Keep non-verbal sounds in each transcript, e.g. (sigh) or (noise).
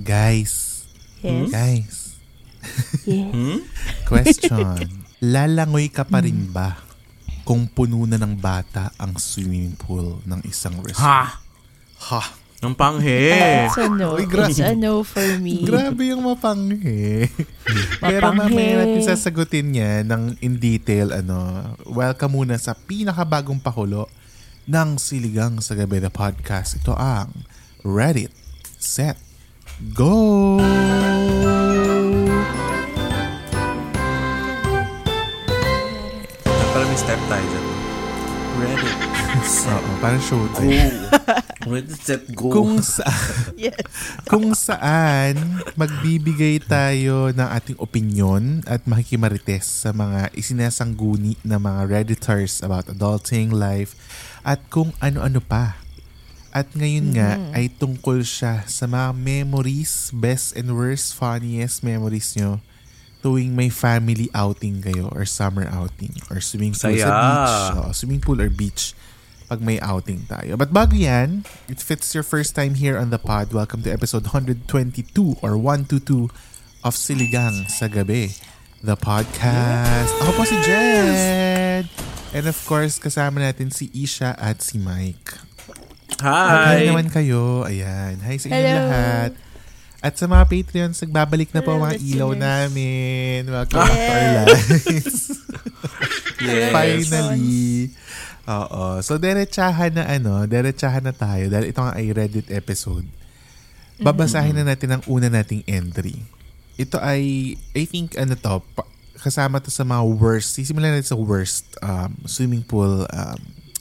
Guys. Yes. Guys. Yes. Hmm? (laughs) Question. (laughs) Lalangoy ka pa rin ba kung puno na ng bata ang swimming pool ng isang resort? Ha? Ha? Ang panghe. It's a no. Uy, grabe. It's a no for me. Grabe yung mapanghe. (laughs) Pero Mapanghe. mamaya natin sasagutin niya ng in detail, ano, welcome muna sa pinakabagong pakulo ng Siligang sa Gabi na podcast. Ito ang Reddit, Set, Go! Parang may step tayo dyan. Ready. (laughs) Oo, parang showtime. (laughs) Ready, set, go. Kung, sa, (laughs) Yes. kung saan magbibigay tayo ng ating opinion at makikimarites sa mga isinasangguni na mga redditors about adulting, life, at kung ano-ano pa. At ngayon nga ay tungkol siya sa mga memories, best and worst, funniest memories nyo tuwing may family outing kayo or summer outing or swimming pool sa Saya. beach. Oo, swimming pool or beach pag may outing tayo. But bago yan, if it's your first time here on the pod, welcome to episode 122 or 122 of Siligang sa Gabi, the podcast. Ako po si Jed. And of course, kasama natin si Isha at si Mike. Hi Hi. naman kayo. Ayan. Hi sa inyo Hello. lahat. At sa mga Patreons, nagbabalik na po Hello, mga ilaw namin. Welcome to our lives. Yes. Finally. Oo. So, derechahan na ano, derechahan na tayo dahil ito nga ay Reddit episode. Babasahin na natin ang una nating entry. Ito ay, I think, ano to, kasama to sa mga worst, sisimulan natin sa worst um, swimming pool um,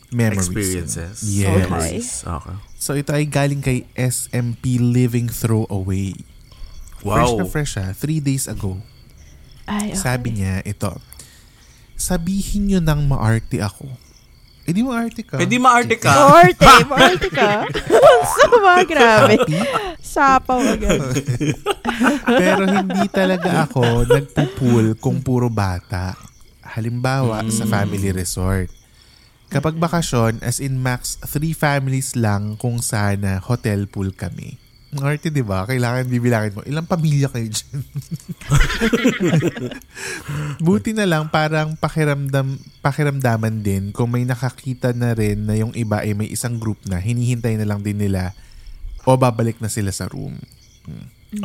memories. Experiences. Yes. Okay. okay. So, ito ay galing kay SMP Living Throwaway. Fresh na Wow. fresh ha, three days ago. Ay, okay. Sabi niya, ito, sabihin niyo nang maarte ako. Eh di maarte ka. Pwede maarte ka. Maarte, (laughs) maarte ka. (laughs) Sama, grabe. Sapaw agad. (laughs) Pero hindi talaga ako nagpupool kung puro bata. Halimbawa, sa Mm. family resort. Kapag bakasyon, as in max three families lang kung sana hotel pool kami. Ang arte, di ba? Kailangan bibilangin mo. Ilang pamilya kayo dyan? (laughs) Buti na lang parang pakiramdam, pakiramdaman din kung may nakakita na rin na yung iba ay may isang group na hinihintay na lang din nila o babalik na sila sa room.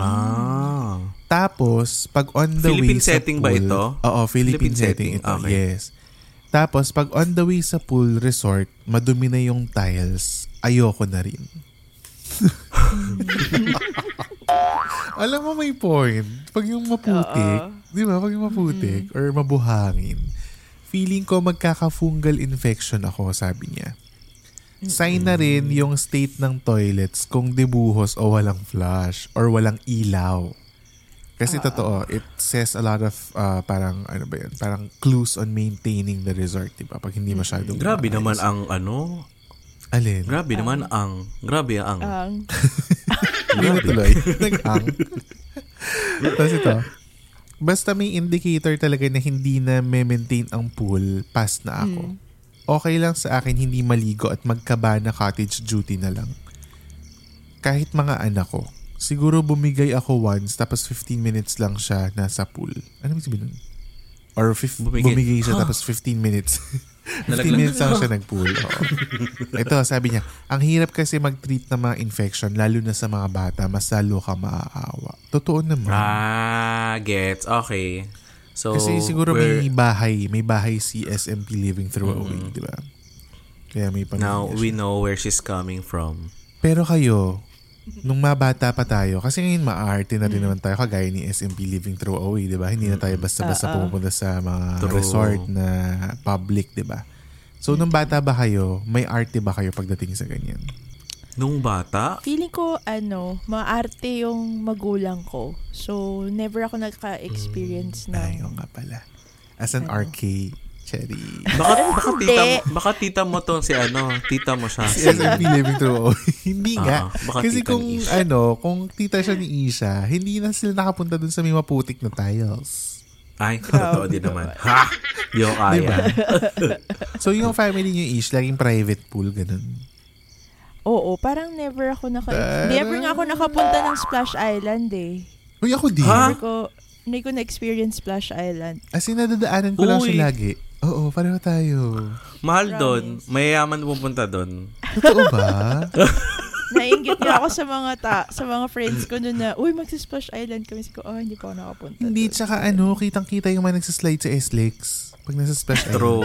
Ah. Tapos, pag on the Philippine way sa setting pool, ba ito? Oo, Philippine, Philippine setting, setting, ito. okay. Yes. Tapos, pag on the way sa pool resort, madumi na yung tiles, ayoko na rin. (laughs) Alam mo may point. Pag yung maputik, di ba? Pag yung maputik or mabuhangin, feeling ko magkaka-fungal infection ako, sabi niya. Sign na rin yung state ng toilets kung debuhos o walang flush or walang ilaw. Kasi totoo, it says a lot of uh, parang ano ba yun, parang clues on maintaining the resort, di ba? Pag hindi masyadong Grabe maayos. naman ang ano. Alin? Grabe naman ang. Grabe ang. Ang, (laughs) Hindi na tuloy. Nag-hang. Tapos ito, basta may indicator talaga na hindi na maintain ang pool, pass na ako. Okay lang sa akin hindi maligo at magkabana cottage duty na lang. Kahit mga anak ko, siguro bumigay ako once tapos 15 minutes lang siya nasa pool. Ano ibig sabihin nun? Or fif- bumigay. Bumigay. siya Huh? tapos 15 minutes. (laughs) 15 Nalaglag. minutes lang siya (laughs) nag-pool. Oo. Ito, sabi niya, ang hirap kasi mag-treat ng mga infection, lalo na sa mga bata, mas lalo ka maaawa. Totoo naman. Ah, gets. Okay. So, kasi siguro we're- may bahay, may bahay si SMP living through away, di ba? Kaya may pamilya now siya. we know where she's coming from. Pero kayo, nung mabata pa tayo, kasi ngayon maarte na rin naman tayo kagaya ni SMP Living Through Away, di ba? Hindi na tayo basta-basta pumupunta sa mga True. resort na public, di ba? So, nung bata ba kayo, may arte ba kayo pagdating sa ganyan? Nung bata? Feeling ko, ano, maarte yung magulang ko. So, never ako nagka-experience ng... Ay, oo nga pala. As an Ano? RK, Cherry. Baka, baka tita, baka tita mo to si ano, tita mo siya. Si SMB Living True. (laughs) hindi nga. Baka Kasi kung ano, kung tita siya ni Isha, hindi na sila nakapunta dun sa may maputik na tiles. Ay, (laughs) totoo din naman. Ha! Di ko kaya. Diba? (laughs) so yung family niyo Ish, laging private pool, ganun. Oo, parang never ako naka... Tara. Never nga ako nakapunta ng Splash Island eh. Uy, ako din. Ha? Never ko, hindi ko na-experience Splash Island. As in, nadadaanan ko lang Uy. siya lagi. Oo, pareho tayo. Mahal doon. Mayayaman pupunta doon. Totoo ba? (laughs) Nainggit nga ako sa mga ta sa mga friends ko noon na, uy, magsa-Splash Island kami. Sabi ko, oh, hindi pa ako nakapunta. hindi, doon." tsaka ano, kitang-kita yung mga nagsaslide sa S-Lex. Pag nasa splash island. True.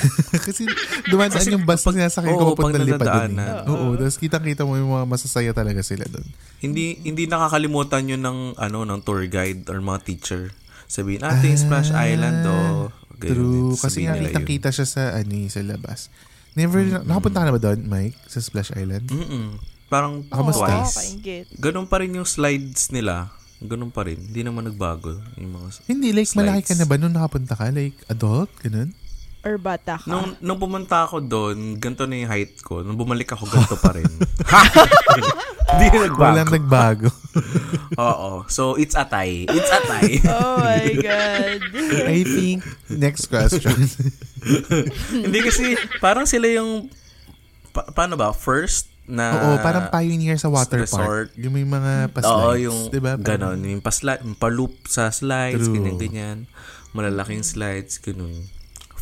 (laughs) Kasi dumadaan yung bus pag- na sinasakay ko oo, papuntang pag lipa doon. Eh. Oo, tapos kitang-kita mo yung mga masasaya talaga sila doon. hindi hindi nakakalimutan yun ng ano ng tour guide or mga teacher. Sabihin, ah, ito yung Splash Island, oh. True. Kasi kitang-kita siya sa, ano, eh, sa labas. Never, nakapunta ka na ba doon, Mike? Sa Splash Island? Mm-mm. Parang Ako kainggit. ganun pa rin yung slides nila. Ganun pa rin. Hindi naman nagbago yung mga Hindi, like, Slides. malaki ka na ba nung nakapunta ka? Like, adult? Ganun? Or bata ka. Nung, nung pumunta ako doon, ganito na yung height ko. Nung bumalik ako, ganito pa rin. (laughs) Hindi na nagbago. Walang nagbago. (laughs) Oo. So, it's a tie. It's a tie. (laughs) oh my God. I think, next question. Hindi kasi, parang sila yung, pa- paano ba, first na... Oo, parang pioneer sa water resort. park. Yung may mga pa-slides. Oo, yung diba? ganon. Yung pasli- yung pa-loop sa slides, True. ganyan-ganyan. Malalaking slides, ganun.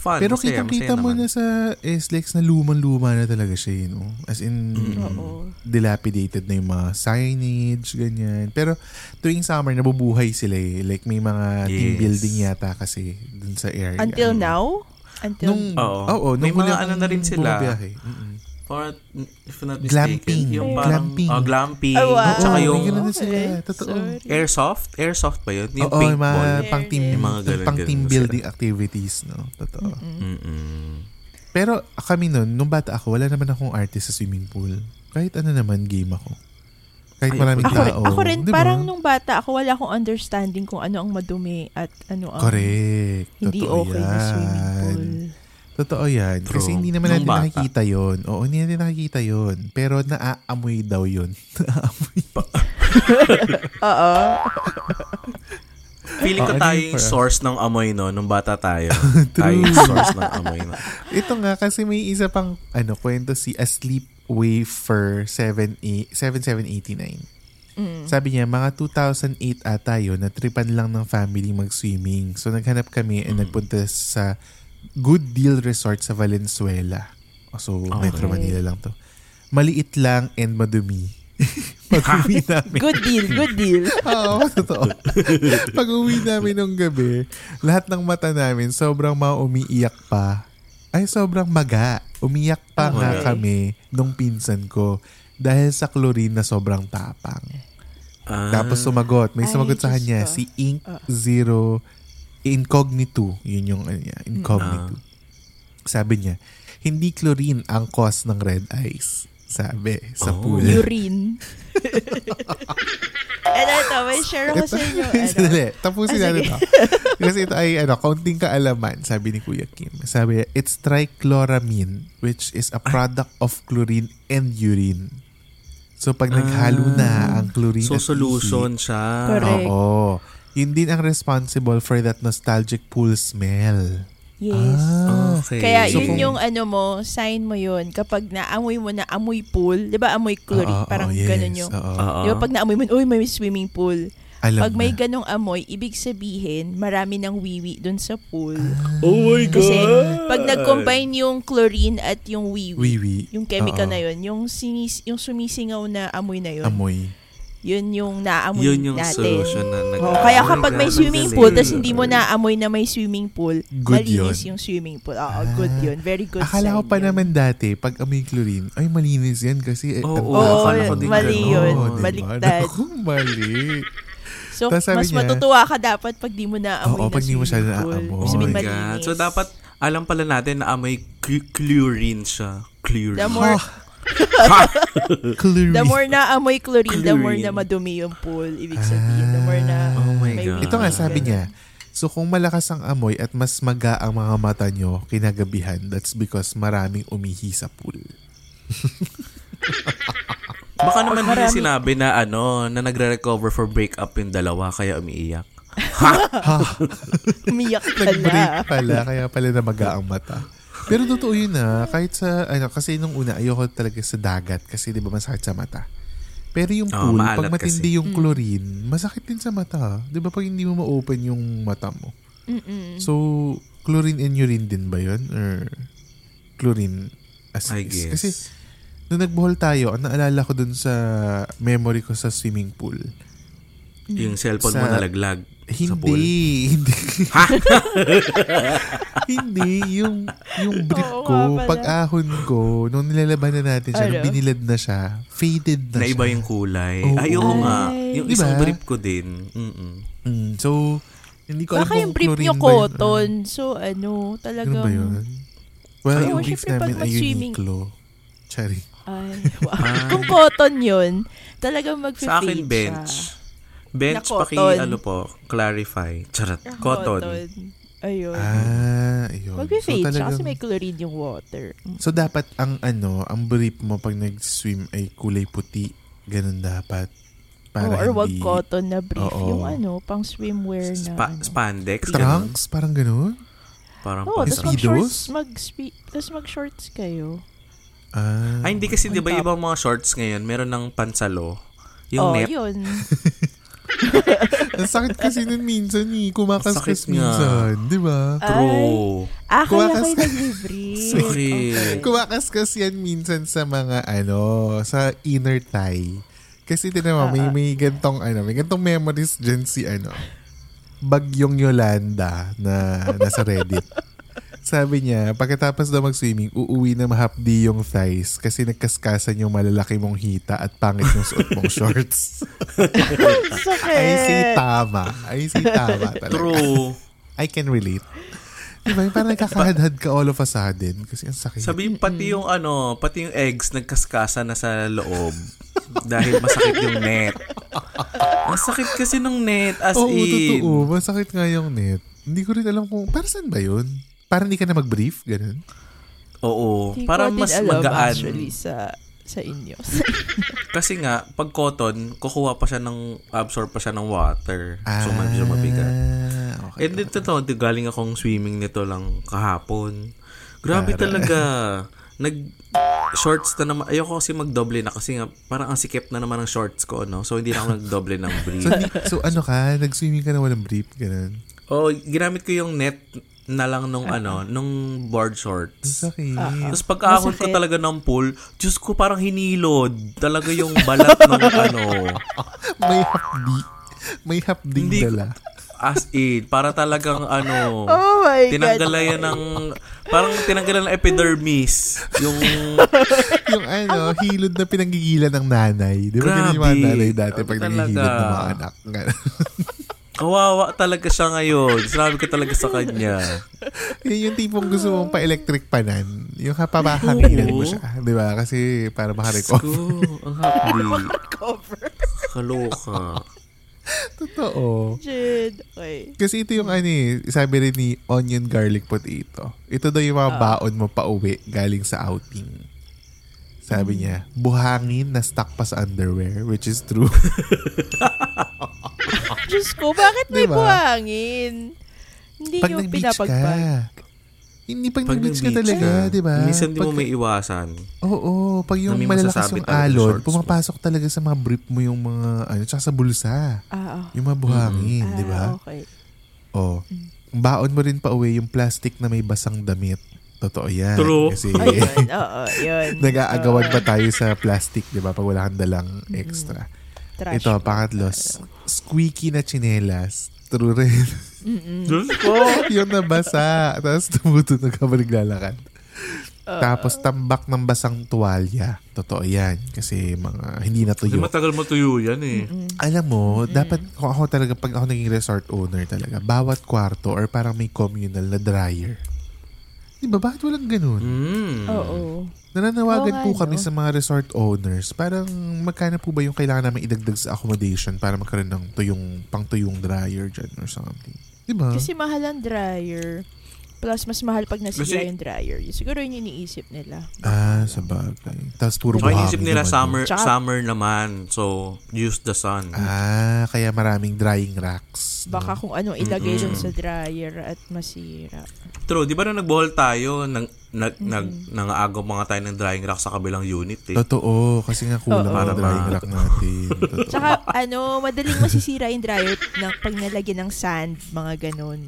Fun, Pero masaya, kitang-kita masaya mo naman. na sa SLEX na lumang-luma na talaga siya, you know? As in, Oo. dilapidated na yung mga signage, ganyan. Pero tuwing summer, nabubuhay sila eh. Like may mga team Yes. building yata kasi dun sa area. Until now? Until Nung, Oo. oo, May nung huli mga ano na rin sila. bumabiyahe. Mm-mm. For, if not mistaken, Glamping. yung parang, Glamping. Oh, glamping. Oh, wow. Tsaka Oo, yung sila. Okay, Totoo. sorry. airsoft. Airsoft ba yun? Yung Oo, yung mga paintball. pang team, Yung mga ganun, pang ganun team building activities, no? Totoo. Mm-mm. Pero kami nun, nung bata ako, wala naman akong artist sa swimming pool. Kahit ano naman, game ako. Kahit Ay, maraming Ako, tao. ako rin, Di ba? parang nung bata, ako wala akong understanding kung ano ang madumi at ano ang Correct. hindi Totoo okay yan. na swimming pool. Totoo yan. True. Kasi hindi naman Nung natin bata. nakikita yon. Oo, hindi natin nakikita yon. Pero naaamoy daw yun. (laughs) naaamoy. (laughs) Oo. Feeling ko Oh, tayo yun yung source ng amoy, no? Nung bata tayo. (laughs) tayo yung source ng amoy, no? Ito nga, kasi may isa pang ano, kwento si Asleep Wafer 7789. Sabi niya, mga 2008 ata yun, natripan lang ng family mag-swimming. So, naghanap kami and nagpunta sa Good Deal Resort sa Valenzuela. So, Metro Manila lang to. Maliit lang and madumi. (laughs) Pag-uwi (laughs) namin. Good deal, good deal. (laughs) Oo, totoo. Pag uwi namin nung gabi, lahat ng mata namin sobrang maumiiyak pa. Ay, sobrang maga. Umiyak pa nga Okay. kami nung pinsan ko dahil sa chlorine na sobrang tapang. Ah, Tapos sumagot. May Ay, sumagot sa Diyos kanya, ko. si Ink Zero Incognito. Yun yung ano niya, Incognito. Sabi niya, hindi chlorine ang cause ng red eyes. Sabi, sa Oh. pool. Urine. (laughs) ano ito, may share ako sa inyo. (laughs) Sandali, tapusin Ah, natin sige. to. Kasi ito ay ano, kaunting kaalaman, sabi ni Kuya Kim. Sabi niya, it's trichloramine, which is a product of chlorine and urine. So, pag naghalo na ang chlorine Ah. so, at solution siya. Correct. Oo. Yun din ang responsible for that nostalgic pool smell. Yes. Ah. Okay. Kaya So, yun kung- yung ano mo, sign mo yun. Kapag naamoy mo na amoy pool, di ba amoy chlorine? Parang oo, yes, ganun yung... Oo. Di ba pag naamoy mo, uy, may swimming pool. Alam Pag may na. ganong amoy, ibig sabihin, marami ng wiwi dun sa pool. Oh my God! Kasi pag nag-combine yung chlorine at yung wiwi, Wiwi. yung chemical Oo. na yun, yung, sinis, yung sumisingaw na amoy na yun, Amoy. Yun yung naamoy Yun yung natin. solution na nag- Oh, kaya Oh kapag may swimming pool, tapos hindi mo naamoy na may swimming pool, Good malinis yun. yung swimming pool. Oo, good yun. Very good Akala ko pa yun. naman dati, pag amoy chlorine, ay malinis yan kasi eh, Oo, ko ng- din mali ganun. yun. Diba? Baliktad. Naku, mali. So, mas niya- matutuwa ka dapat pag di mo naamoy Oo, na pag di mo siya swimming pool. naamoy. Oh my malinis. God. So, dapat alam pala natin na amoy chlorine siya. Chlorine. The more, Chlorine. The more na amoy chlorine, the more Chlorine. na madumi yung pool. Ibig sabihin, the more na Oh my may God. Ito nga, sabi niya, so kung malakas ang amoy at mas maga ang mga mata nyo kinagabihan, that's because maraming umihi sa pool. (laughs) Baka naman hindi Marami- sinabi na ano, na nagre-recover for breakup yung dalawa kaya umiiyak. (laughs) Umiyak Nag-break pala. pala, kaya pala namaga ang mata. Pero totoo yun na, kahit sa, ano, kasi nung una, ayoko talaga sa dagat kasi di ba masakit sa mata. Pero yung Oo, pool, maalat pag matindi kasi. yung chlorine, masakit din sa mata. Di ba pag hindi mo ma-open yung mata mo? Mm-mm. So, chlorine and urine din ba yun? Or chlorine as I is? guess. Kasi, nung nagbuhol tayo, ang naalala ko dun sa memory ko sa swimming pool. yung cellphone mo Sa- nalaglag Hindi, hindi. (laughs) hindi, yung, yung brief Oo ko, nga pala. pag-ahon ko, nung nilalaban na natin siya, nung Ano? binilad na siya, faded na, Na iba siya. yung kulay. Oo. Ay, oo nga. Yung Diba? isang brief ko din. Mm-mm. Mm, so, hindi ko alam Baka kung yung brief chlorine nyo ba yun cotton. So, ano, talagang... ba yun? Well, Oo, yung brief syempre pag namin ay mag-swimming- Uniqlo. Chari. Ay, wow. Ah. (laughs) Kung cotton yun, talagang mag-fade Sa akin, bench. Bench, Na paki, cotton. ano po, clarify. Charot. Cotton. Ayun. Ah, ayun. Mag-fade so, siya talagang, kasi may chlorine yung water. So, dapat ang ano, ang brief mo pag nag-swim ay kulay puti. Ganun dapat. Para Oh, or wag hindi... cotton na brief. Oo. Yung ano, pang swimwear na Spa- ano. spandex. ganun. Trunks? Parang ganun? Parang Oh, pang- tapos Speedos? mag-shorts, mag tapos mag-shorts kayo. Ah. Ay, hindi kasi di ba ibang mga shorts ngayon, meron ng pansalo. Yung oh, net. yun. (laughs) (laughs) Ang sakit kasi nun minsan eh. Kumakaskas Sakit nga. minsan. Di ba? True. Ah, kaya Kumakas- kayo (laughs) nag-brief. Sorry. Okay. Kumakaskas yan minsan sa mga ano, sa inner thigh. Kasi tinan mo, may, may gantong ano, may gantong memories dyan si ano, Bagyong Yolanda na nasa Reddit. Sabi niya, pagkatapos daw mag-swimming, uuwi na mahapdi yung thighs kasi nagkaskasan yung malalaki mong hita at pangit yung suot mong (laughs) shorts. Sakit. I say tama. I say tama talaga. True. I can relate. Diba? Yung Parang nagkakahadhad ka all of a sudden kasi ang sakit. Sabihin pati yung ano, pati yung eggs nagkaskasa na sa loob dahil masakit yung net. Ang sakit kasi ng net as Oo, in. totoo. Masakit nga yung net. Hindi ko rin alam kung, para saan ba yun? Para hindi ka na mag-brief? Ganun? Oo. Hindi Para ko din mas alam magaan. actually sa sa inyo. (laughs) Kasi nga, pag cotton, kukuha pa siya ng, absorb pa siya ng water. So, Ah, medyo mabigat. Okay. And dito to, di galing akong swimming nito lang kahapon. Grabe Para. talaga. Nag shorts na naman. Ayoko kasi magdoble na kasi nga parang ang sikip na naman ng shorts ko, no? So hindi na ako nagdoble ng (laughs) brief. So, so ano ka? Nag-swimming ka na walang brief? Ganun? oh, ginamit ko yung net na lang nung ano, nung board Ang shorts. sakit. Tapos pagkaahon ko talaga ng pool, Diyos ko parang hinilod. Talaga yung balat ng (laughs) ano. May hapdi. May hapding Hindi- dala. As in, para talagang ano. oh my tinanggalan yan ng, parang tinanggalan ng epidermis. Yung, (laughs) yung ano, hilod na pinanggigilan ng nanay. Di ba ganun yung mga nanay dati pag nanghihilod ng mga anak? (laughs) Kawawa talaga siya ngayon. Sinabi ko talaga sa kanya. (laughs) Yun yung tipong gusto mong pa-electric panan. Yung kapabahanginan mo siya. Di ba? Kasi para Diyos makarecover. ko, ang happy. cover. Kaloka. (laughs) Totoo. Jid. Okay. Kasi ito yung ano eh, sabi rin ni onion garlic potato. Ito daw yung mga baon mo pa uwi galing sa outing. Sabi niya, buhangin na stuck pa sa underwear, which is true. (laughs) Diyos ko, bakit may Diba? buhangin? Hindi pag nyo nag-beach ka. pinapagpag. Hindi pag, Pag nag-beach ka talaga, ka, di ba? Minsan di mo Pag- may iwasan. Oo, pag yung Na may malalakas yung alon, shorts mo. pumapasok talaga sa mga brief mo yung mga, ano, tsaka sa bulsa. Ah, oh. Yung mga buhangin, Ah, di ba? okay. Oh. Baon mo rin pa uwi yung plastic na may basang damit. Totoo yan. True. Kasi (laughs) Ayun, oo, yun. (laughs) nag-aagawan pa tayo sa plastic, di ba? Pag wala kang dalang extra. Trash Ito, pangatlo, squeaky na chinelas. True rin. Mm-mm. Diyos (laughs) ko. yung nabasa. Tapos tumutunog ka naglalakad. Oo. Tapos tambak ng basang tuwalya. Totoo yan. Kasi mga hindi Hindi natuyo. matagal matuyo yan eh. Alam mo, dapat kung ako talaga, pag ako naging resort owner talaga, bawat kwarto or parang may communal na dryer. Di ba? Bakit walang ganun? Mm. Oo. Nananawagan Oo po nga, kami no? sa mga resort owners. Parang magkano po ba yung kailangan namin idagdag sa accommodation para magkaroon ng tuyong, pang tuyong dryer dyan or something. Di ba? Kasi mahal ang dryer. Plus, mas mahal pag nasira Kasi- yung dryer. Siguro yun yung iniisip nila. Ah, sa bagay. Tapos puro buhangin inisip nila naman summer, Tsaka- summer naman. So, use the sun. Ah, kaya maraming drying racks. no? Baka kung anong ilagay dun sa dryer at masira. True, di ba nung nagbohol tayo, nang, nag, nag, nangaagaw mga tayo ng drying rack sa kabilang unit eh. Totoo. Kasi nga kulang Oo. ang Para drying rack natin. (laughs) Tsaka, ano, madaling masisira yung dryer ng, pag nalagyan ng sand, mga ganun.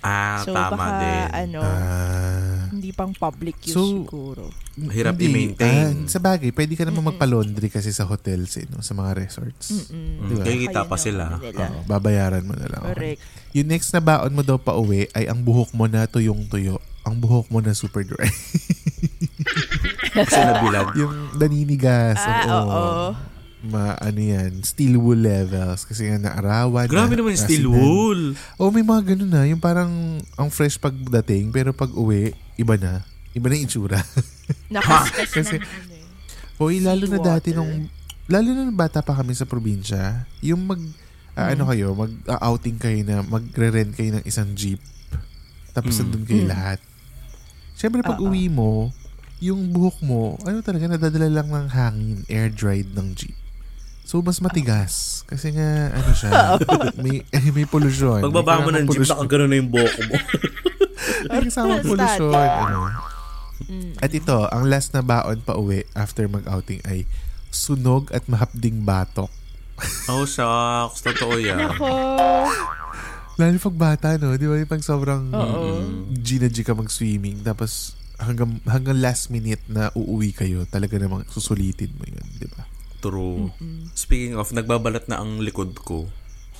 Ah, So, tama baka, din. ano, ah. hindi pang public use So, siguro. Hirap Hindi. i-maintain. Ah, sa bagay, pwede ka naman magpa-laundry kasi sa hotels eh, no? sa mga resorts. Mm-mm. Mm, Diba? Kikita pa sila. Oo, babayaran mo na lang. okay. Correct. Yung next na baon mo daw pa uwi ay ang buhok mo na tuyong-tuyo. Ang buhok mo na super dry. (laughs) Kasi nabilad. yung naninigas. Ah, oo. Ma, ano yan, steel wool levels. Kasi nga naarawan. Grabe na, naman yung steel wool. Oh, may mga ganun na. Yung parang ang fresh pagdating, pero pag uwi, iba na. Iba na yung itsura. (laughs) Nakaskas Kasi- ng ano eh. Hoy, lalo na dati nung, lalo na nung bata pa kami sa probinsya, yung mag, ah, ano kayo, mag-outing kayo na, magre-rent kayo ng isang jeep. Tapos Mm. nandun kayo Mm. lahat. Siyempre, pag Oo. uwi mo, yung buhok mo, ano talaga, nadadala lang ng hangin, air-dried ng jeep. So, mas matigas. Kasi nga, ano siya, (laughs) may, (laughs) may pollution. Pagbaba mo ng jeep, nakagano na yung buhok mo. (laughs) May kasamang pollution. Ano. Mm. At ito, ang last na baon pa uwi after mag-outing ay sunog at mahapding batok. oh, shucks. Totoo yan. Nako. Lalo pag bata, no? Di ba yung pag sobrang. G na G ka mag-swimming tapos hanggang, hanggang last minute na uuwi kayo, talaga namang susulitin mo yun, di ba? True. Mm-mm. Speaking of, nagbabalat na ang likod ko.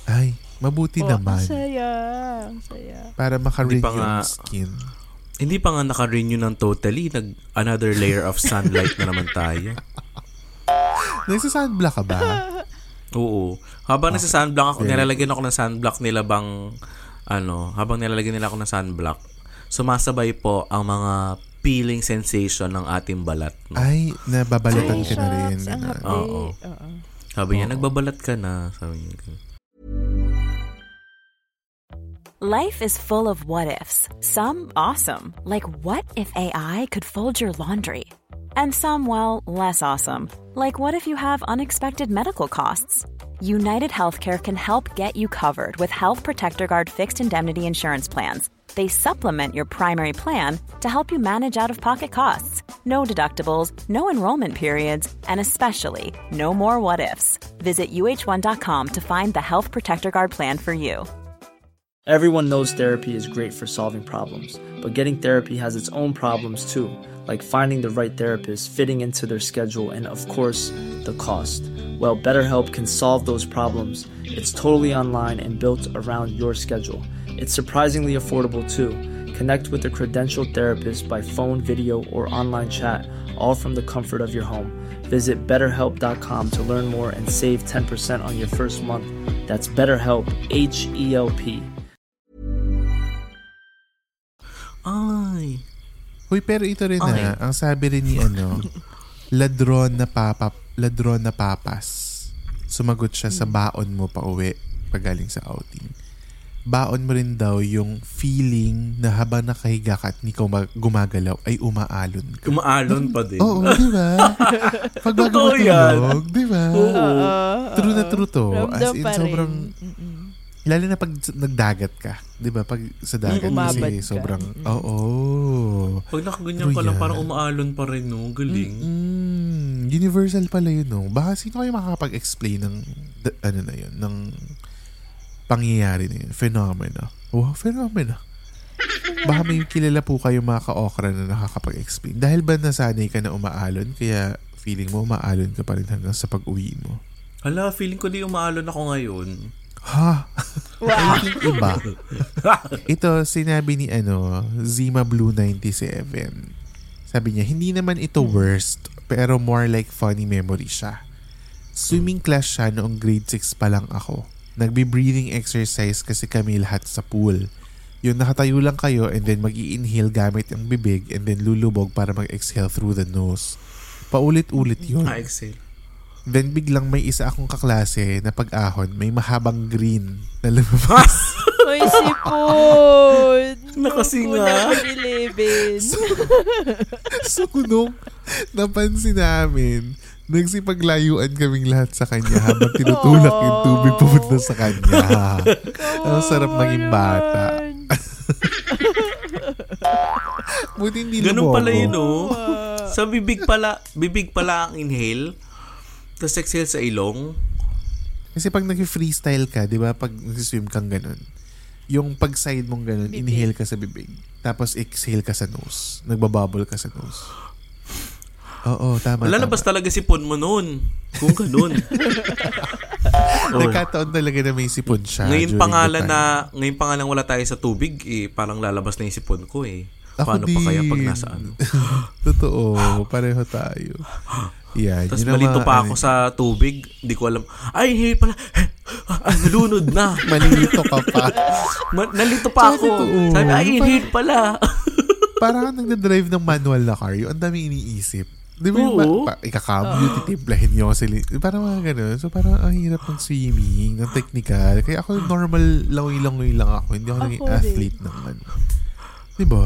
Ay, mabuti Oh, naman. Ang saya. Ang saya. Para maka-renew Hindi pa nga- skin. Hindi pa nga naka-renew ng totally. Nag another layer of sunlight na naman tayo. (laughs) Nagsasunblock ka ba? (laughs) Oo. Habang nasa sunblock ako, nilalagyan ako ng sunblock nila bang ano, habang nilalagyan nila ako ng sunblock, sumasabay po ang mga peeling sensation ng ating balat. No? Ay, nababalatan ka na rin. shucks. Ang ganun. Oo. Oo. Sabi niya, nagbabalat ka na. Sabi niya. Life is full of what ifs. Some awesome, like what if AI could fold your laundry? And some, well, less awesome, like what if you have unexpected medical costs? United Healthcare can help get you covered with Health Protector Guard fixed indemnity insurance plans. They supplement your primary plan to help you manage out of pocket costs. No deductibles, no enrollment periods, and especially no more what ifs. Visit uh1.com to find the Health Protector Guard plan for you. Everyone knows therapy is great for solving problems, but getting therapy has its own problems too, like finding the right therapist, fitting into their schedule, and of course, the cost. Well, BetterHelp can solve those problems. It's totally online and built around your schedule. It's surprisingly affordable too. Connect with a credentialed therapist by phone, video, or online chat, all from the comfort of your home. Visit betterhelp.com to learn more and save 10% on your first month. That's BetterHelp, H E L P. Ay. Uy, pero ito rin Okay. na, ang sabi rin ni ano, (laughs) ladron na papa, ladron na papas. Sumagot siya sa hmm. baon mo pa uwi pag galing sa outing. Baon mo rin daw yung feeling na habang nakahiga ka at hindi ka umag- gumagalaw ay umaalon ka. Kumaalon pa din. Oo, di ba? (laughs) Pag bago Totoo yan. matulog, di ba? Oo. True na true to. As in, sobrang, Mm-mm. lalo na pag nagdagat ka. Di ba? Pag sa dagat Umabad kasi ka. sobrang, Mm-mm. oo. Pag nakaganyan ka lang, parang umaalon pa rin, no? Galing. Mm, universal pala yun, no? Baka sino kayo makakapag-explain ng, ano na yun, ng pangyayari na yun, phenomena. Wow, phenomena. Baka may kilala po kayo mga ka-okra na nakakapag-explain. Dahil ba nasanay ka na umaalon, kaya feeling mo umaalon ka pa rin hanggang sa pag-uwi mo? Hala, feeling ko di umaalon ako ngayon. Ha? Wow. Iba. Ito, sinabi ni ano, Zima Blue 97. Sabi niya, hindi naman ito worst, pero more like funny memory siya. Swimming class siya noong grade 6 pa lang ako. Nagbe-breathing exercise kasi kami lahat sa pool. Yung nakatayo lang kayo and then mag inhale gamit ang bibig and then lulubog para mag-exhale through the nose. Paulit-ulit yun. Ah, exhale. Then biglang may isa akong kaklase na pag-ahon, may mahabang green na lumabas. (laughs) May sipon. (laughs) Nakasinga. Unang Pilipin. (laughs) so nung napansin namin, nagsipaglayuan kaming lahat sa kanya habang tinutulak yung tubig papunta sa kanya. (laughs) Ang sarap maging bata. (laughs) Buti hindi Ganun lumobo. pala yun, oh. Sa bibig pala, bibig pala ang inhale. Tapos exhale sa ilong. Kasi pag nag-freestyle ka, di ba, pag nag-swim kang ganun, yung pag side mong ganun, Bibig. inhale ka sa bibig. Tapos exhale ka sa nose. Nagbabubble ka sa nose. Oo, tama. Lalabas tama. talaga si Pon mo noon. Kung ganun. oh. (laughs) Nagkataon talaga na may sipon siya. Ngayon pangalan na, ngayon pangalan wala tayo sa tubig, eh, parang lalabas na yung sipon ko eh. Ako Paano pa kaya pag din. nasa ano? (laughs) Totoo, pareho tayo. Yan, Tapos malito pa ano- ako sa tubig, di ko alam. Ay, hey pala. Ah, nalunod na. (laughs) Malilito ka pa. Ma- nalito pa ako. totoo. Sabi, ay, inhale pala. Parang nagdadrive ng manual na car, yung ang daming iniisip. Di ba yung ma- pa, ikakabyo, titimplahin nyo kasi parang mga ganun. So parang ang hirap ng swimming, ng technical. Kaya ako normal langoy-langoy lang ako. Hindi ako, Ako naging din. athlete naman. Di ba?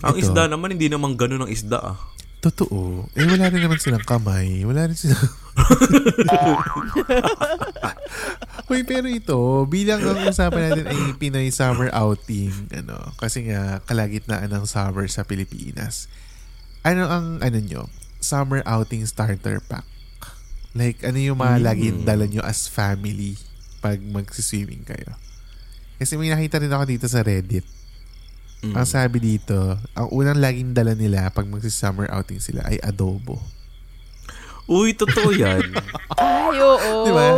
ang Ito. isda naman, hindi naman ganun ang isda ah. Totoo. Eh, wala rin naman silang kamay. Wala rin silang... (laughs) Uy, pero ito, bilang ang usapan natin ay Pinoy summer outing, ano, kasi nga kalagitnaan ng summer sa Pilipinas. Ano ang, ano nyo, summer outing starter pack? Like, ano yung mga laging dala nyo as family pag magsiswimming kayo? Kasi may nakita rin ako dito sa Reddit. Mm. Ang sabi dito, ang unang laging dala nila pag magsi-summer outing sila ay adobo. Uy, totoo yan. (laughs) Ay, oo. Di ba?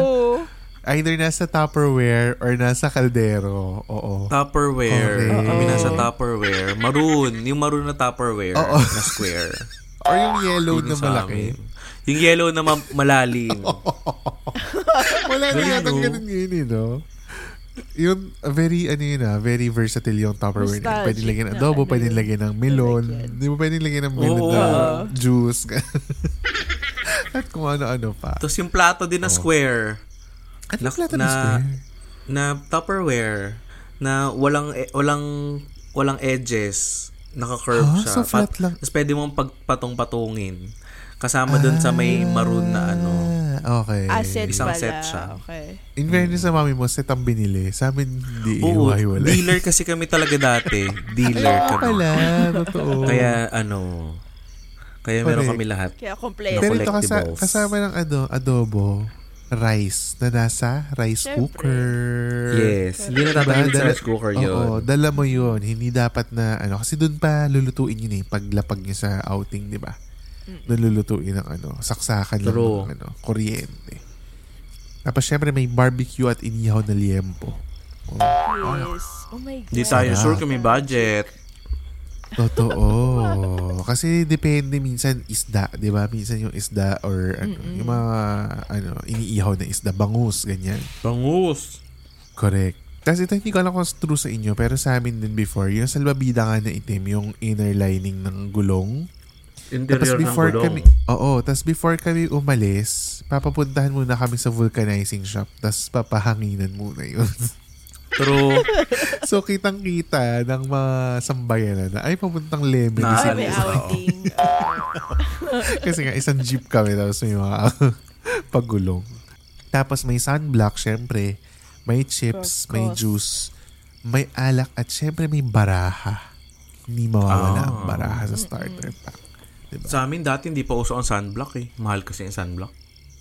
Either nasa Tupperware or nasa kaldero. Oo. Tupperware. Correct. Kami nasa Tupperware. Maroon. Yung maroon na Tupperware Oo. na square. (laughs) Or yung yellow Yun na malaki. amin. Yung yellow na ma- malalim. (laughs) Wala na yata ganun ngayon eh, no? Yung very, ano yun ah, very versatile yung Tupperware. na. Pwede lagyan ng adobo, ano pwede yun. lagyan ng melon. I like it. Di ba pwede lagyan ng melon Oo. na juice. (laughs) At kung ano-ano pa. Tapos yung plato din na square. Ano na- plato na na- square? Na Tupperware. Na walang, e- walang, walang edges. Naka-curve Ah, siya. so flat lang. Tapos pwede mong pagpatong-patungin. Kasama dun sa may maroon na ano. Ah, okay. Asset Isang pala. set siya. Okay. In fairness sa mami mo, set ang binili. Sa amin, hindi Oo, iwahiwalay. dealer kasi kami talaga dati. (laughs) Dealer Ay, kami. pala. Totoo. Kaya ano, kaya meron Correct. kami lahat. Kaya complete. Pero ito kasa, kasama ng ano, adobo, rice na nasa rice Siyempre. cooker. Yes, hindi na sa Dala- rice cooker Oo, yun. dala mo yun. Hindi dapat na, ano, kasi doon pa lulutuin yun eh, paglapag nyo sa outing, di ba? Doon lulutuin ng ano, saksakan lang True. ng ano, kuryente. Tapos syempre may barbecue at inihaw na liempo. Oh, Yes. Oh my God. Hindi tayo sure kung may budget. Totoo. Kasi depende minsan isda, 'di ba? Minsan yung isda or ano, yung mga ano, iniihaw na isda, bangus, ganyan. Bangus. Correct. Tapos ito hindi ko alam kung true sa inyo, pero sa amin din before, yung salbabida nga na itim, yung inner lining ng gulong. Tapos Interior ng before gulong. kami, oo, tapos before kami umalis, papapuntahan muna kami sa vulcanizing shop, tapos papahanginan muna yun. (laughs) True. (laughs) so kitang-kita ng mga sambayanan na ay papuntang Lemon Na- Ay, may outing. (laughs) Kasi nga, isang jeep kami, tapos may mga (laughs) pagulong. Tapos may sunblock, syempre. May chips, may juice, may alak, at syempre may baraha. Hindi mawawala Ah. ang baraha sa starter pack. Diba? Sa amin dati hindi pa uso ang sunblock eh. Mahal kasi ang sunblock.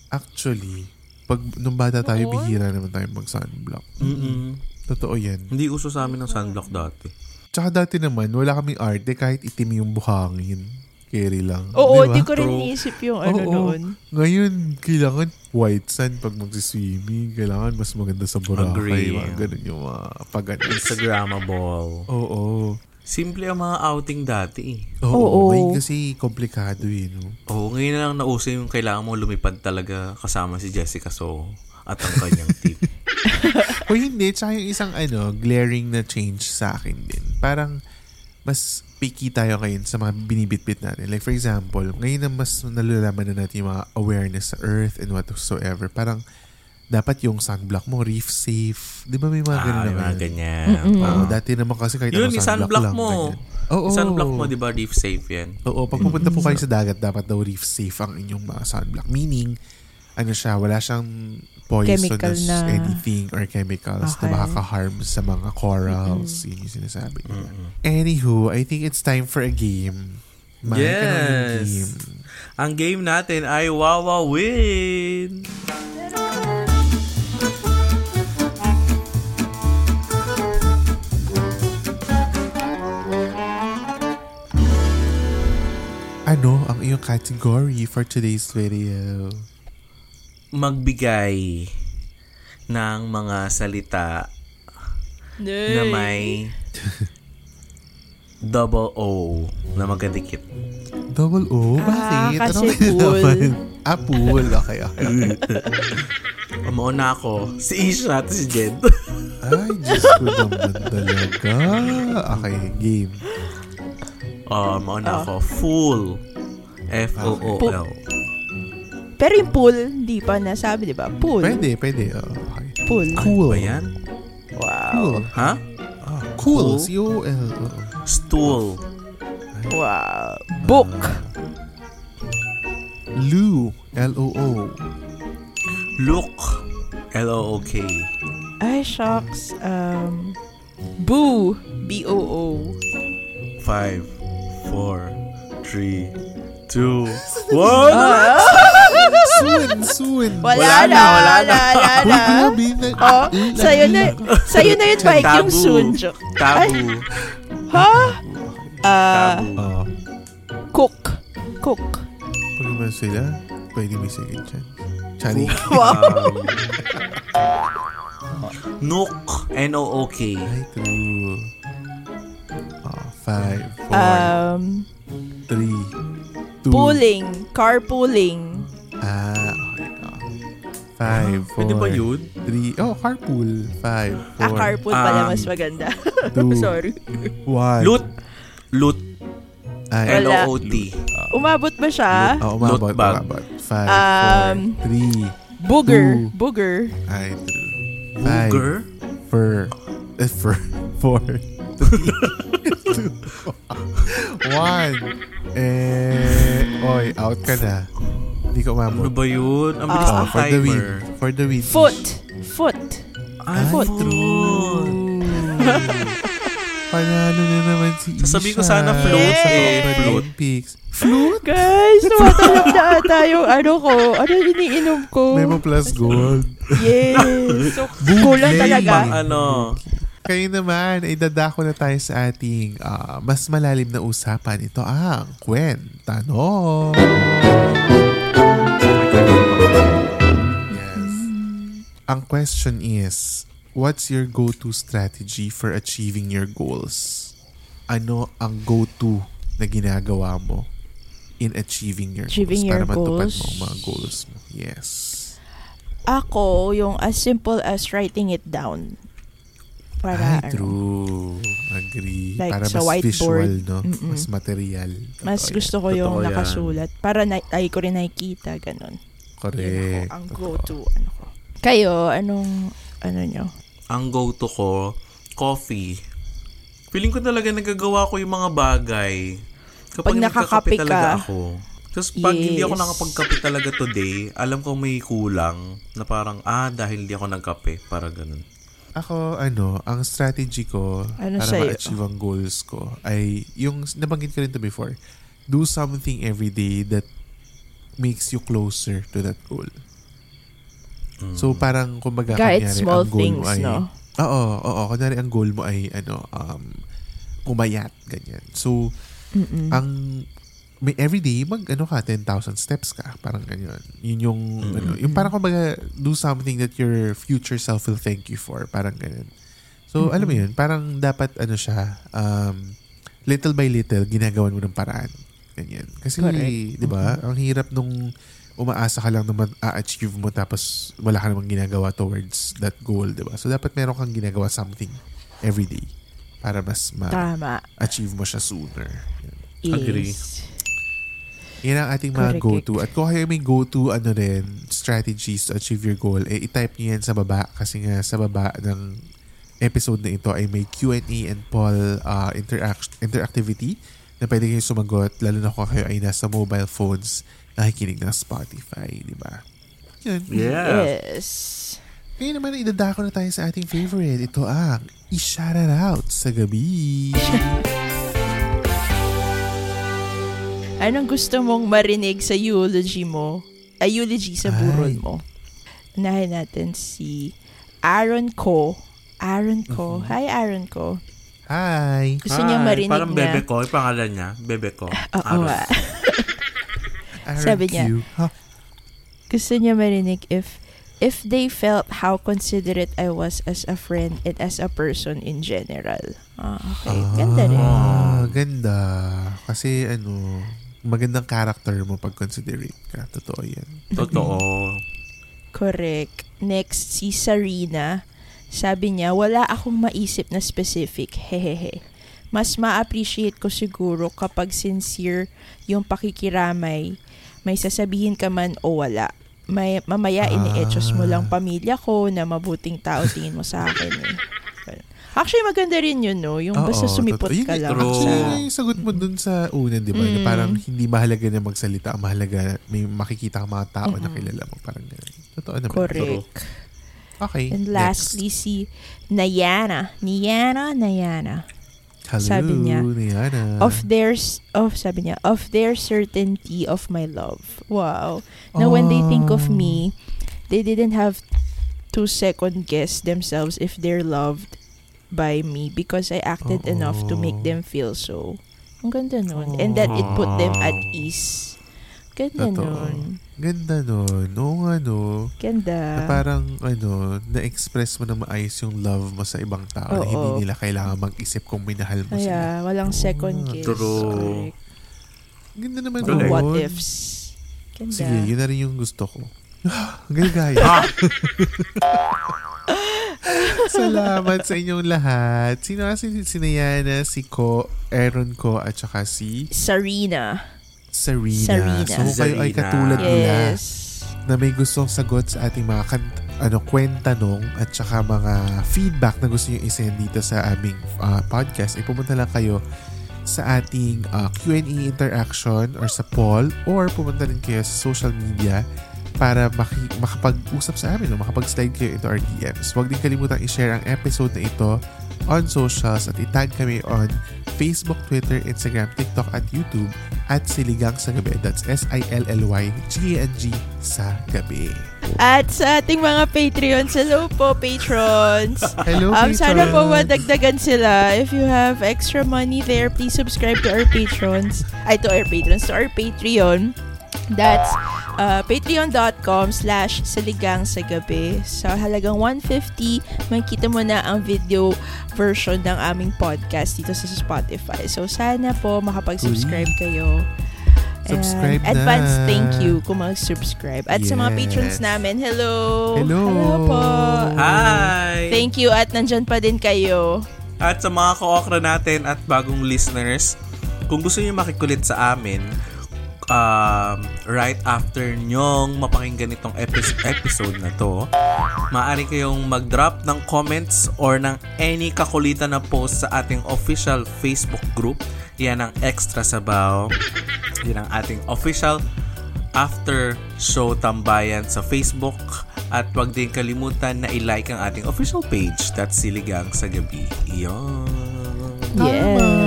Actually, pag nung bata tayo, Oo. bihira naman tayo mag-sunblock. Mm-mm. Totoo yan. Hindi uso sa amin ang sunblock dati. Tsaka dati naman, wala kaming arte kahit itim yung buhangin. Carry lang. Oo, Di ba? di ko rin True. iisip yung ano Oo. noon. Ngayon, kailangan white sand pag magsiswimming. Kailangan mas maganda sa Boracay. Agree. Mga ganun yung mga pag Instagrammable. Oo. Simple ang mga outing dati eh. Oo. Oo. Ngayon kasi komplikado eh. No? Oo, ngayon na lang nauso yung kailangan mo lumipad talaga kasama si Jessica So at ang kanyang team. (laughs) o hindi, tsaka yung isang ano, glaring na change sa akin din. Parang, mas picky tayo ngayon sa mga binibitbit natin. Like for example, ngayon na mas nalalaman na natin yung mga awareness sa earth and whatsoever. Parang, dapat yung sunblock mo reef safe. Di ba may mga ganun Ah, yung naman? mga ganyan. Oo, dati naman kasi kahit Yun, ano yung sunblock, sunblock lang. mo. Oo. Yung sunblock mo, di ba, reef safe yan? Oo, pag pupunta po kayo sa dagat, dapat daw reef safe ang inyong mga sunblock. Meaning, ano siya, wala siyang poisonous Chemical na- anything or chemicals Okay. na makaka-harm sa mga corals. Yun yung sinasabi nila. Anywho, I think it's time for a game. Mike, ano Yes. game? Ang game natin ay Wawa Win! Ano ang iyong category for today's video? Magbigay ng mga salita na may double O na magkadikit. Double O? Bakit? Ah, kasi Ano ba pool. Ah, pool. Okay, okay. (laughs) Mauna ako. Si Isha at si Jed. Ay, Diyos ko naman talaga. Okay, game. Oh, mauna ako. Full. F-O-O-L. Pero yung pool, hindi pa nasabi, di ba? Pool. Pwede, pwede. Oh, okay. Pool. Cool. Ba yan? Wow. Cool. Ha? Ah, cool. Cool. C-O-L. Oo. Stool. Wow. Book. Lou. L-O-O. Look. L-O-O-K. Ay, shucks. Um, boo. B-O-O. Five, four, three, two, one. (laughs) (laughs) Soon, soon. Wala, Wala na, na, wala wala na. na. Uy, grabe. Oh, sa'yo na, sa'yo na yun, Mike, yung Tabu. sunjo. Tabu. Ha? Ah, Tabu. Oh, cook. Cook. pag naman sila, pwede may second chance. Chari. Um, Nook. N-O-O-K. Ay, true. Oh, five, four, Um, three, two. pooling. Carpooling. Ah. Five, four, Pwede ba yun? three. Oh, carpool. Five, Ah, four, carpool pala Um, mas maganda. (laughs) two, Sorry. one. Loot. Loot. Ay. L-O-O-T. Umabot ba siya? Oh, umabot, Loot bag. umabot. Five, Um, four, three. Booger. two. Booger. Ay, true. Five, Booger. fur. Eh, fur. (laughs) Four, three, (laughs) two, one. Eh, oy, out ka na. Hindi Ano umabot. ba yun? Ang bilis Oh, ng for the win. timer. For the win. Foot. Foot. Ay, Ay, foot. (laughs) Panalo na naman si Isha. Sasabihin ko sana float sa eh, float. Olympics. Float? Guys, tumatalab na ata yung ano ko. Ano yung iniinom ko? Memo plus gold. Yes. So, (laughs) kulang talaga. Ano. Kayo naman, ay dadako na tayo sa ating ah, mas malalim na usapan. Ito ang kwentano. Yes. Ang question is, what's your go-to strategy for achieving your goals? Ano ang go-to na ginagawa mo in achieving your Achieving goals? your para matupad goals? mo ang mga goals mo. Yes. Ako, yung as simple as writing it down. Para, Ay, ano, true. Agree. Like Para sa mas whiteboard. visual, no? Mm-mm. Mas material. mas Totoo gusto yan. ko yung Totoo yan. nakasulat. Para na, ay ko rin nakikita, ganun. Yun Correct. ako, ang Totoo. go-to, ano ko. Kayo, anong, ano nyo? Ang go-to ko, coffee. Feeling ko talaga nagagawa ko yung mga bagay. Kapag Pag nakakape ka. talaga ako. Tapos pag hindi ako Yes. nakapagkape talaga today, alam ko may kulang na parang, ah, dahil hindi ako nagkape. Para ganun. Ako, ano, ang strategy ko Ano para sa'yo? ma-achieve ang goals ko ay yung, nabanggit ko rin to before, do something every day that makes you closer to that goal. So, parang, kumbaga, Kahit kunyari, small ang goal things, mo ay, no? Oo, oo. Kunyari, ang goal mo ay, ano, um, pumayat, ganyan. So, Mm-mm. ang may everyday mag ano ka 10,000 steps ka parang ganyan yun yung ano yung parang kumbaga do something that your future self will thank you for parang ganyan so alam mo yun parang dapat ano siya um, little by little ginagawan mo ng paraan ganyan kasi di ba ang hirap nung umaasa ka lang naman a-achieve mo tapos wala ka namang ginagawa towards that goal, di ba? So, dapat meron kang ginagawa something every day para mas Tama. ma-achieve mo siya sooner. Yan. Agree. Yes. Yan ang ating mga Correct. go-to. At kung kayo may go-to ano rin, strategies to achieve your goal, eh, itype nyo yan sa baba kasi nga sa baba ng episode na ito ay may Q&A and poll uh, interact- interactivity na pwede kayo sumagot lalo na kung kayo ay nasa mobile phones nakikinig ng Spotify, di ba? Yan. Yeah. Yes. Ngayon naman, idadako na tayo sa ating favorite. Ito ang i-shout it out sa gabi. (laughs) Anong gusto mong marinig sa eulogy mo? Ay, eulogy sa burol Ay. mo. Unahin natin si Aaron Ko. Aaron Ko. Hi, Aaron Ko. Hi! Gusto niya Hi, marinig Parang na... bebe ko. Yung pangalan niya. Bebe ko. (laughs) Oo Aaron. Sabi niya, Q. Ha? Gusto niya marinig if if they felt how considerate I was as a friend and as a person in general. Ah, okay. Ganda rin. Ah, ganda. Kasi ano, magandang character mo pag considerate ka. Totoo yan. (laughs) Totoo. Correct. Next, si Sarina. Sabi niya, wala akong maisip na specific. (laughs) Hehehe. Mas ma-appreciate ko siguro kapag sincere yung pakikiramay. May sasabihin ka man o wala. May, mamaya Ah. ini-etchos mo lang pamilya ko na mabuting tao tingin mo sa akin eh. Actually, maganda rin yun, no? Yung basta Oo, sumipot totoo. Yun ka lang True. Actually, sa... yung sagot mo dun sa una, di ba? Na Mm. parang hindi mahalaga na magsalita. Ang Mahalaga, may makikita kang mga tao na Mm-mm. kilala mo. Parang gano'n. Totoo naman. Correct. Okay, And next. lastly, si Nayana. Nayana, Nayana. Hello, sabi niya, Niana. of their of sabi niya of their certainty of my love. Wow. Now when they think of Oh. me, they didn't have to second guess themselves if they're loved by me because I acted enough to make them feel so. Ang ganda nun. And that it put them at ease. Ganda Totoo. nun. Ganda nun. Oo nga, no. Ganda. Na parang, ano, na-express mo na maayos yung love mo sa ibang tao na Oo. hindi nila kailangan mag-isip kung minahal mo sila. Kaya, walang second kiss. true. Ganda naman Correct. what nun. ifs. Ganda. Sige, yun na rin yung gusto ko. (gasps) Ang galigaya. (laughs) Salamat sa inyong lahat. Sino nga si Sinayana, si Ko, Aaron Ko, at saka si Sarina. Sarina. Sarina. So kung kayo ay Sarina. katulad nila Yes. na may gustong sagot sa ating mga kan- ano, kwentanong at saka mga feedback na gusto nyo isend dito sa aming ah, podcast, ay pumunta lang kayo sa ating ah, Q&A interaction or sa poll or pumunta rin kayo sa social media para maki- makapag-usap sa amin o makapag-slide kayo into our DMs. Huwag din kalimutan i-share ang episode na ito on socials at itag kami on Facebook, Twitter, Instagram, TikTok at YouTube at Siligang sa Gabi. That's S-I-L-L-Y-G-A-N-G sa Gabi. At sa ating mga Patreons, hello po, patrons! (laughs) Hello, Um, sana po patrons. madagdagan sila. If you have extra money there, please subscribe to our patrons. Ay, to our patrons, to our Patreon. That's uh, patreon.com slash saligang sa gabi. Sa halagang 150, makikita mo na ang video version ng aming podcast dito sa Spotify. So, sana po makapag-subscribe kayo. Subscribe And na. advance thank you kung mag-subscribe. At sa mga Yes. patrons namin, hello! Hello. po! Hi! Thank you at nandyan pa din kayo. At sa mga ka-okra natin at bagong listeners, kung gusto niyo makikulit sa amin, um, right after nyong mapakinggan itong epi- episode na to, maaari kayong mag-drop ng comments or ng any kakulitan na post sa ating official Facebook group. Yan ang Extra Sabaw. Yan ang ating official after show tambayan sa Facebook at wag din kalimutan na i-like ang ating official page that's Siligang sa Gabi. Iyon. Yes.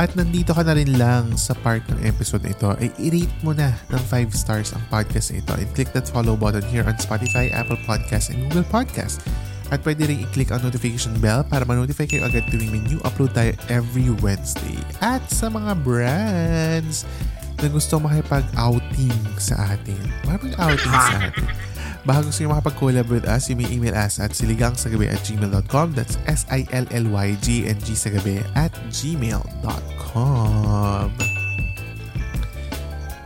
At nandito ka na rin lang sa part ng episode ito, ay i-rate mo na ng 5 stars ang podcast na ito and click that follow button here on Spotify, Apple Podcast, and Google Podcast. At pwede rin i-click ang notification bell para ma-notify kayo agad tuwing may new upload tayo every Wednesday. At sa mga brands na gusto makipag-outing sa atin, makipag-outing sa atin, Baka gusto nyo makapag-collab with us, you may email us at siligangsagabi at gmail.com. That's S-I-L-L-Y-G-N-G sagabi at gmail.com.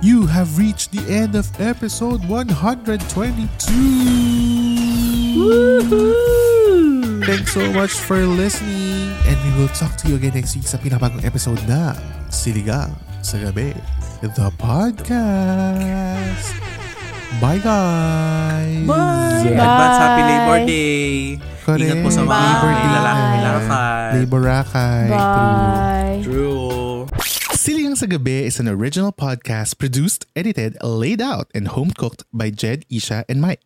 you have reached the end of episode 122. Thanks so much for listening and we will talk to you again next week sa pinabagong episode na Siligang sa Gabi, the podcast. Bye guys! Bye! Advance Happy Labor Day! Correct. Ingat po sa mga Labor Day lalaki na. lakad. Labor Rakay. True. Bye. True. Siligang sa Gabi is an original podcast produced, edited, laid out, and home cooked by Jed, Isha, and Mike.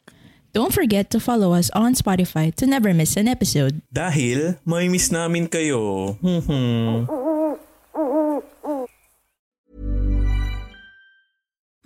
Don't forget to follow us on Spotify to never miss an episode. Dahil may miss namin kayo. Hmm.